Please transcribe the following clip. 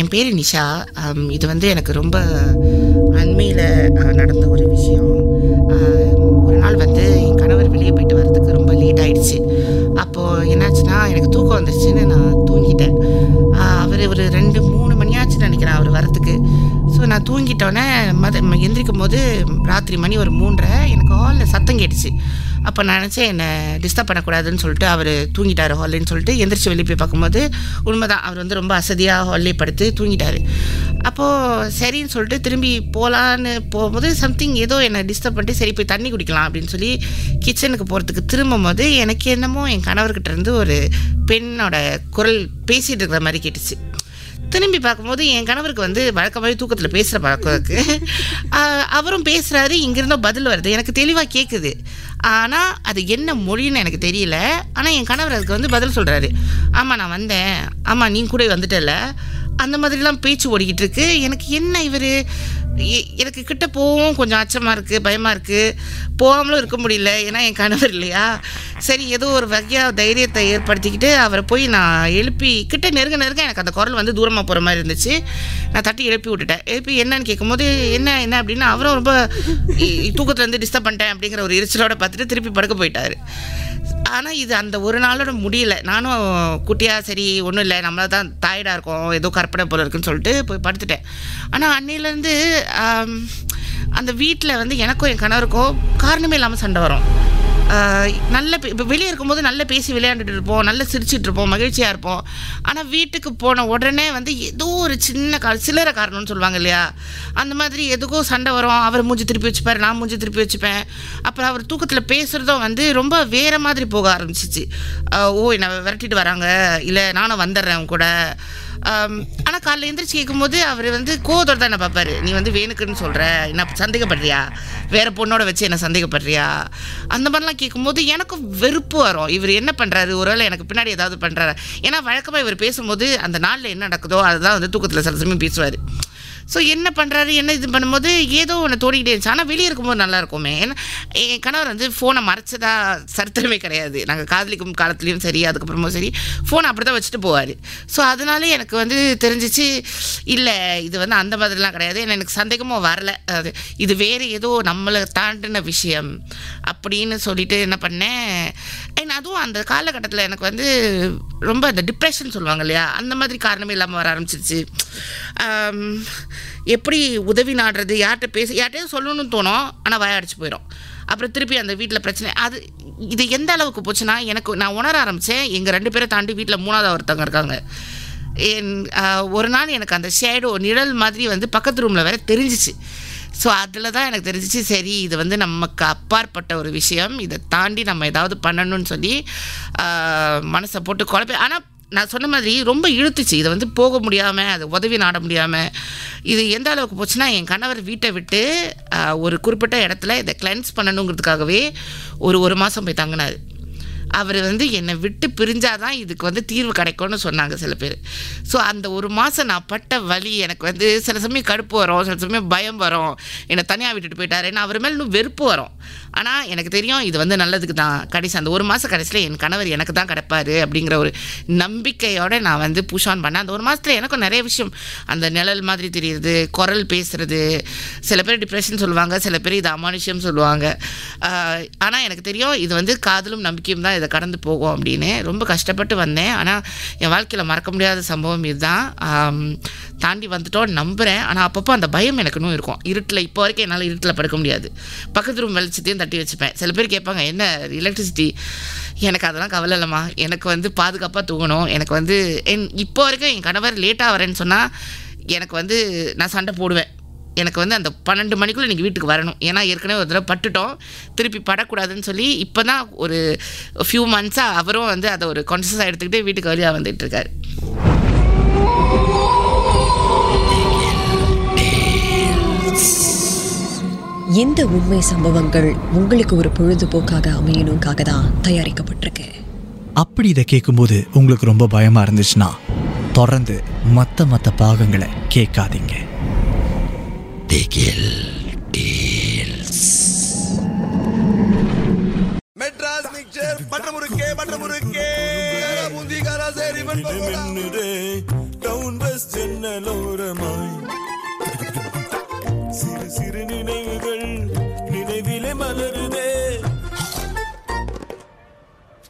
என் பேர் நிஷா. இது வந்து எனக்கு ரொம்ப அண்மையில் நடந்த ஒரு விஷயம். ஒரு நாள் வந்து தூங்கிட்டோன்னே எந்திரிக்கும் போது ராத்திரி மணி ஒரு மூன்றரை எனக்கு ஹாலில் சத்தம் கேட்டுச்சு. அப்போ நான் நினச்சேன் என்னை டிஸ்டர்ப் பண்ணக்கூடாதுன்னு சொல்லிட்டு அவர் தூங்கிட்டார் ஹாலின்னு சொல்லிட்டு. எந்திரிச்சு வெளியே போய் பார்க்கும்போது உண்மைதான் அவர் வந்து ரொம்ப அசதியாக ஹால்லே படுத்து தூங்கிட்டார். அப்போது சரின்னு சொல்லிட்டு திரும்பி போகலான்னு போகும்போது சம்திங் ஏதோ என்னை டிஸ்டர்ப் பண்ணிட்டு சரி போய் தண்ணி குடிக்கலாம் அப்படின்னு சொல்லி கிச்சனுக்கு போகிறதுக்கு திரும்பும்போது எனக்கு என்னமோ என் கணவர்கிட்ட இருந்து ஒரு பெண்ணோட குரல் பேசிகிட்டு இருக்கிற மாதிரி கேட்டுச்சு. திரும்பி பார்க்கும்போது என் கணவருக்கு வந்து வழக்கமாகவே தூக்கத்தில் பேசுகிற பழக்கம் இருக்கு. அவரும் பேசுகிறாரு இங்கேருந்தோ பதில் வருது. எனக்கு தெளிவாக கேட்குது ஆனால் அது என்ன மொழின்னு எனக்கு தெரியல. ஆனால் என் கணவர் அதுக்கு வந்து பதில் சொல்கிறாரு ஆமாம் நான் வந்தேன். ஆமாம் நீ கூட வந்துட்டல. அந்த மாதிரிலாம் பேச்சு ஓடிக்கிட்டு இருக்கு எனக்கு என்ன இவர்? எனக்கு கிட்ட போகவும் கொஞ்சம் அச்சமாக இருக்குது பயமாக இருக்குது போகாமலும் இருக்க முடியல ஏன்னா என் கணவர் இல்லையா? சரி ஏதோ ஒரு வகையாக தைரியத்தை ஏற்படுத்திக்கிட்டு அவரை போய் நான் எழுப்பி கிட்ட நெருங்க நெருங்க எனக்கு அந்த குரல் வந்து தூரமாக போகிற மாதிரி இருந்துச்சு. நான் தட்டி எழுப்பி விட்டுட்டேன். எழுப்பி என்னன்னு கேட்கும்போது என்ன என்ன அப்படின்னா அவரும் ரொம்ப தூக்கத்தில் வந்து டிஸ்டர்ப் பண்ணிட்டேன் அப்படிங்கிற ஒரு எரிச்சலோட பார்த்துட்டு திருப்பி படுக்க போயிட்டார். ஆனால் இது அந்த ஒரு நாளோட முடியல. நானும் குட்டியாக சரி ஒன்றும் இல்லை நம்மள தான் தாயடாக இருக்கோம் ஏதோ கற்பனை போல இருக்குன்னு சொல்லிட்டு போய் படுத்துட்டேன். ஆனால் அன்னையிலேருந்து அந்த வீட்டில் வந்து எனக்கும் என் கணவருக்கும் காரணமே இல்லாமல் சண்டை வரும். நல்ல இப்போ வெளியே இருக்கும்போது நல்ல பேசி விளையாண்டுட்டு இருப்போம் நல்ல சிரிச்சுட்டு இருப்போம் மகிழ்ச்சியாக இருப்போம். ஆனால் வீட்டுக்கு போன உடனே வந்து ஏதோ ஒரு சின்ன கா சில்லறை காரணம்னு சொல்லுவாங்க இல்லையா? அந்த மாதிரி எதுக்கோ சண்டை வரும். அவர் மூஞ்சி திருப்பி வச்சுப்பார் நான் மூஞ்சி திருப்பி வச்சுப்பேன். அப்புறம் அவர் தூக்கத்தில் பேசுகிறதும் வந்து ரொம்ப வேறு மாதிரி போக ஆரம்பிச்சிச்சு. ஓ என்னை விரட்டிட்டு வராங்க. இல்லை நானும் வந்துடுறேன் கூட. ஆனால் காலைல எந்திரிச்சு கேட்கும்போது அவர் வந்து கோதோட தானே பார்ப்பாரு நீ வந்து வேணுக்குன்னு சொல்கிற என்ன சந்தேகப்படுறியா? வேற பொண்ணோட வச்சு என்ன சந்தேகப்படுறியா? அந்த மாதிரிலாம் கேட்கும்போது எனக்கும் வெறுப்பு வரும். இவர் என்ன பண்ணுறாரு ஒருவேளை எனக்கு பின்னாடி ஏதாவது பண்ணுறாரு ஏன்னா வழக்கமாக இவர் பேசும்போது அந்த நாளில் என்ன நடக்குதோ அதுதான் வந்து தூக்கத்தில் சில சமயம் பேசுவார். ஸோ என்ன பண்ணுறாரு என்ன இது பண்ணும்போது ஏதோ ஒன்று தோடிக்கிட்டே இருந்துச்சு. ஆனால் வெளியே இருக்கும்போது நல்லா இருக்குமே. ஏன்னா என் கணவர் வந்து ஃபோனை மறைச்சதா சரித்திரமே கிடையாது. நாங்கள் காதலிக்கும் காலத்துலேயும் சரி அதுக்கப்புறமும் சரி ஃபோனை அப்படி தான் வச்சுட்டு போவார். ஸோ அதனால எனக்கு வந்து தெரிஞ்சிச்சு இல்லை இது வந்து அந்த மாதிரிலாம் கிடையாது. ஏன்னா எனக்கு சந்தேகமும் வரல. அது இது வேறு ஏதோ நம்மளை தாண்டின விஷயம் அப்படின்னு சொல்லிட்டு என்ன பண்ணேன். ஏன்னா அதுவும் அந்த காலகட்டத்தில் எனக்கு வந்து ரொம்ப அந்த டிப்ரெஷன் சொல்லுவாங்க இல்லையா? அந்த மாதிரி காரணமே இல்லாமல் வர ஆரம்பிச்சிருச்சு. எப்படி உதவி நாடுறது யார்கிட்ட பேச யார்கிட்டயும் சொல்லணும்னு தோணும் ஆனால் வாயடிச்சு போயிடும் அப்புறம் திருப்பி அந்த வீட்டில் பிரச்சனை அது இது எந்த அளவுக்கு போச்சுன்னா எனக்கு நான் உணர ஆரம்பித்தேன் எங்கள் ரெண்டு பேரை தாண்டி வீட்டில் மூணாவது ஒருத்தவங்க இருக்காங்க. என் ஒரு நாள் எனக்கு அந்த ஷேடோ நிழல் மாதிரி வந்து பக்கத்து ரூமில் வேற தெரிஞ்சிச்சு. ஸோ அதில் தான் எனக்கு தெரிஞ்சிச்சு சரி இது வந்து நமக்கு அப்பாற்பட்ட ஒரு விஷயம் இதை தாண்டி நம்ம ஏதாவது பண்ணணும்னு சொல்லி மனசை போட்டு குழப்பி ஆனால் நான் சொன்ன மாதிரி ரொம்ப இழுத்துச்சு. இதை வந்து போக முடியாமல் அது உதவி நாட முடியாமல் இது எந்த அளவுக்கு போச்சுன்னா என் கணவர் வீட்டை விட்டு ஒரு குறிப்பிட்ட இடத்துல இதை கிளென்ஸ் பண்ணணுங்கிறதுக்காகவே ஒரு ஒரு மாதம் போய் தங்கினார். அவர் வந்து என்னை விட்டு பிரிஞ்சாதான் இதுக்கு வந்து தீர்வு கிடைக்கும்னு சொன்னாங்க சில பேர். ஸோ அந்த ஒரு மாதம் நான் பட்ட வலி எனக்கு வந்து சில சமயம் கடுப்பு வரும் சில சமயம் பயம் வரும். என்னை தனியாக விட்டுட்டு போயிட்டாரு. ஏன்னா அவர் மேலே இன்னும் வெறுப்பு வரும். ஆனால் எனக்கு தெரியும் இது வந்து நல்லதுக்கு தான். கடைசி அந்த ஒரு மாதம் கடைசியில் என் கணவர் எனக்கு தான் கிடைப்பாரு அப்படிங்கிற ஒரு நம்பிக்கையோடு நான் வந்து புஷ் ஆன் பண்ணேன். அந்த ஒரு மாதத்தில் எனக்கும் நிறைய விஷயம். அந்த நிழல் மாதிரி தெரியுது குரல் பேசுகிறது சில பேர் டிப்ரெஷன் சொல்லுவாங்க சில பேர் இது அமானுஷ்யம் சொல்லுவாங்க. ஆனால் எனக்கு தெரியும் இது வந்து காதலும் நம்பிக்கையும் தான் இதை கடந்து போகும் அப்படின்னு ரொம்ப கஷ்டப்பட்டு வந்தேன். ஆனால் என் வாழ்க்கையில் மறக்க முடியாத சம்பவம் இதுதான். தாண்டி வந்துட்டோம் நம்புகிறேன் ஆனால் அப்பப்போ அந்த பயம் எனக்கு இன்னும் இருக்கும். இருட்டில் இப்போ வரைக்கும் என்னால் இருட்டில் படுக்க முடியாது. பக்கத்து ரூம் வெளிச்சத்தையும் தட்டி வச்சுப்பேன். சில பேர் கேட்பாங்க என்ன எலக்ட்ரிசிட்டி எனக்கு அதெல்லாம் கவலை இல்லைம்மா. எனக்கு வந்து பாதுகாப்பாக தூங்கணும். எனக்கு வந்து என் இப்போ வரைக்கும் என் கணவர் லேட்டாக வரேன்னு சொன்னால் எனக்கு வந்து நான் சண்டை போடுவேன். எனக்கு வந்து அந்த பன்னெண்டு மணிக்குள்ளே நீங்கள் வீட்டுக்கு வரணும். ஏன்னா ஏற்கனவே ஒரு தடவை பட்டுட்டோம். திருப்பி படக்கூடாதுன்னு சொல்லி இப்போ தான் ஒரு ஃபியூ மந்த்ஸாக அவரும் வந்து அதை ஒரு கான்சியஸாக எடுத்துக்கிட்டு வீட்டுக்கு வழியாக வந்துட்டு இருக்காரு. இந்த உண்மை சம்பவங்கள் உங்களுக்கு ஒரு பொழுதுபோக்காக அமையணுக்காக தான் தயாரிக்கப்பட்டிருக்கு. அப்படி இதை கேட்கும்போது உங்களுக்கு ரொம்ப பயமா இருந்துச்சுன்னா தொடர்ந்து மற்ற மற்ற பாகங்களை கேட்காதீங்க. மெட்ராஸ் மிக்சர் பட்ட முறுக்கே பட்ட முறுக்கே பூந்திகாரா சரி மின்னுதே டவுன் பஸ் ஜன்னலோரமாய் சிறு சிறு நினைவுகள் நினைவிலே மலருதே.